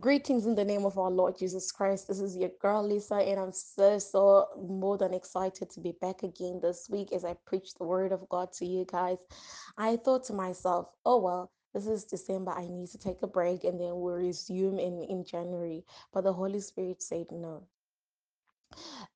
Greetings in the name of our Lord Jesus Christ. This is your girl Lisa, and I'm so, so more than excited to be back again this week as I preach the word of God to you guys. I thought to myself, oh well, this is December, I need to take a break and then we'll resume in, in January. But the Holy Spirit said no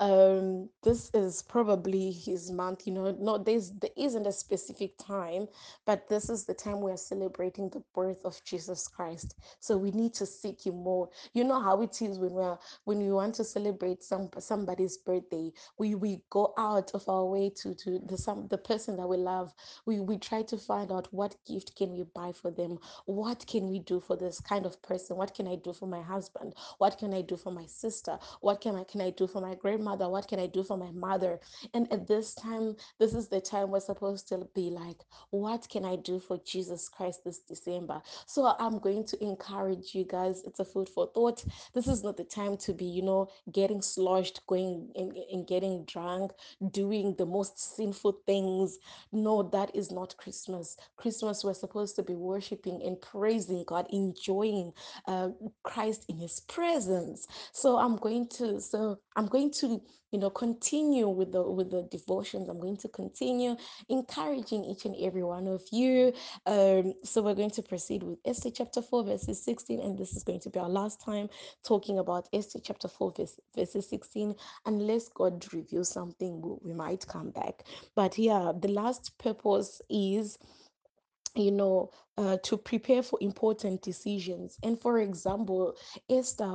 um this is probably his month you know not there's there isn't a specific time but this is the time we are celebrating the birth of jesus christ. So we need to seek him more. You know how it is when we're when we want to celebrate some somebody's birthday we we go out of our way to to the some the person that we love. We we try to find out what gift can we buy for them? What can we do for this kind of person? What can i do for my husband? What can i do for my sister? What can i can i do for my grandmother what can i do for my mother? And at this time this is the time we're supposed to be like what can i do for jesus christ this december? So i'm going to encourage you guys it's a food for thought. This is not the time to be you know getting sloshed going and, and getting drunk doing the most sinful things. No that is not christmas. Christmas we're supposed to be worshiping and praising god enjoying uh, christ in his presence. So i'm going to so i'm going to you know continue with the with the devotions. I'm going to continue encouraging each and every one of you. Um so we're going to proceed with esther chapter 4 verses 16 and this is going to be our last time talking about esther chapter 4 verse, verses 16 unless god reveals something we, we might come back. But yeah the last purpose is you know, uh, to prepare for important decisions. And for example, Esther,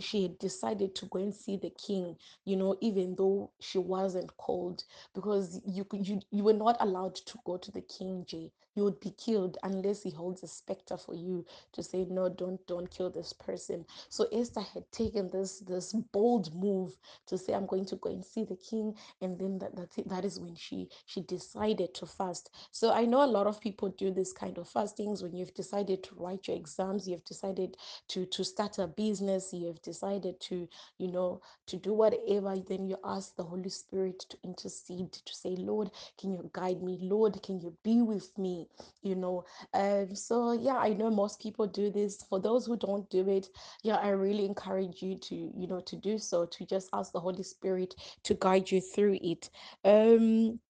she had decided to go and see the king, you know, even though she wasn't called, because you you, you were not allowed to go to the king, Jay. You would be killed unless he holds a specter for you to say, no, don't, don't kill this person. So Esther had taken this, this bold move to say, I'm going to go and see the king. And then that, that, that is when she, she decided to fast so I know a lot of people do this kind of fastings when you've decided to write your exams, you've decided to to start a business, you've decided to, you know, to do whatever, then you ask the Holy Spirit to intercede, to say, Lord, can you guide me? Lord, can you be with me? You know. Um, so yeah, I know most people do this. For those who don't do it, yeah, I really encourage you to, you know, to do so, to just ask the Holy Spirit to guide you through it. Um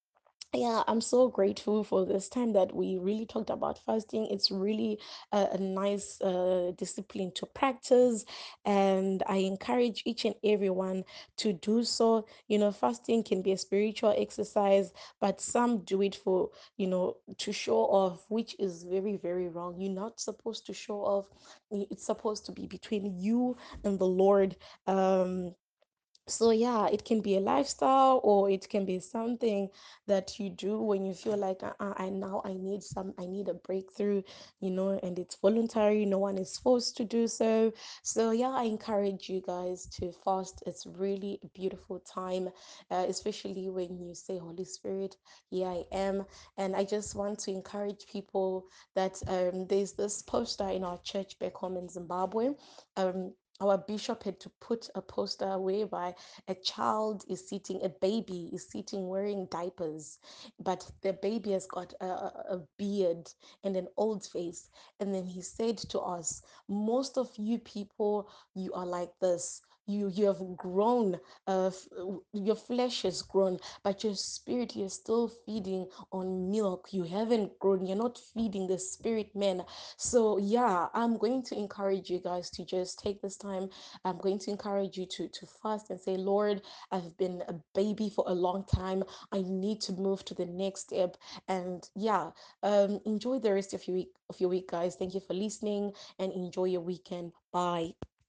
yeah, I'm so grateful for this time that we really talked about fasting. It's really a, a nice uh, discipline to practice, and I encourage each and everyone to do so. You know, fasting can be a spiritual exercise, but some do it for, you know, to show off, which is very, very wrong. You're not supposed to show off, it's supposed to be between you and the Lord. Um, so yeah it can be a lifestyle or it can be something that you do when you feel like uh, i now i need some i need a breakthrough you know and it's voluntary no one is forced to do so. So yeah i encourage you guys to fast. It's really a beautiful time uh, especially when you say holy spirit here i am. And i just want to encourage people that um, there's this poster in our church back home in zimbabwe um, our bishop had to put a poster whereby a child is sitting, a baby is sitting wearing diapers, but the baby has got a, a beard and an old face. And then he said to us, Most of you people, you are like this. You, you have grown, uh, w- your flesh has grown, but your spirit, you're still feeding on milk. You haven't grown, you're not feeding the spirit man. So, yeah, I'm going to encourage you guys to just take this time I'm going to encourage you to, to fast and say, Lord, I've been a baby for a long time. I need to move to the next step. And yeah, um, enjoy the rest of your week of your week, guys. Thank you for listening and enjoy your weekend. Bye.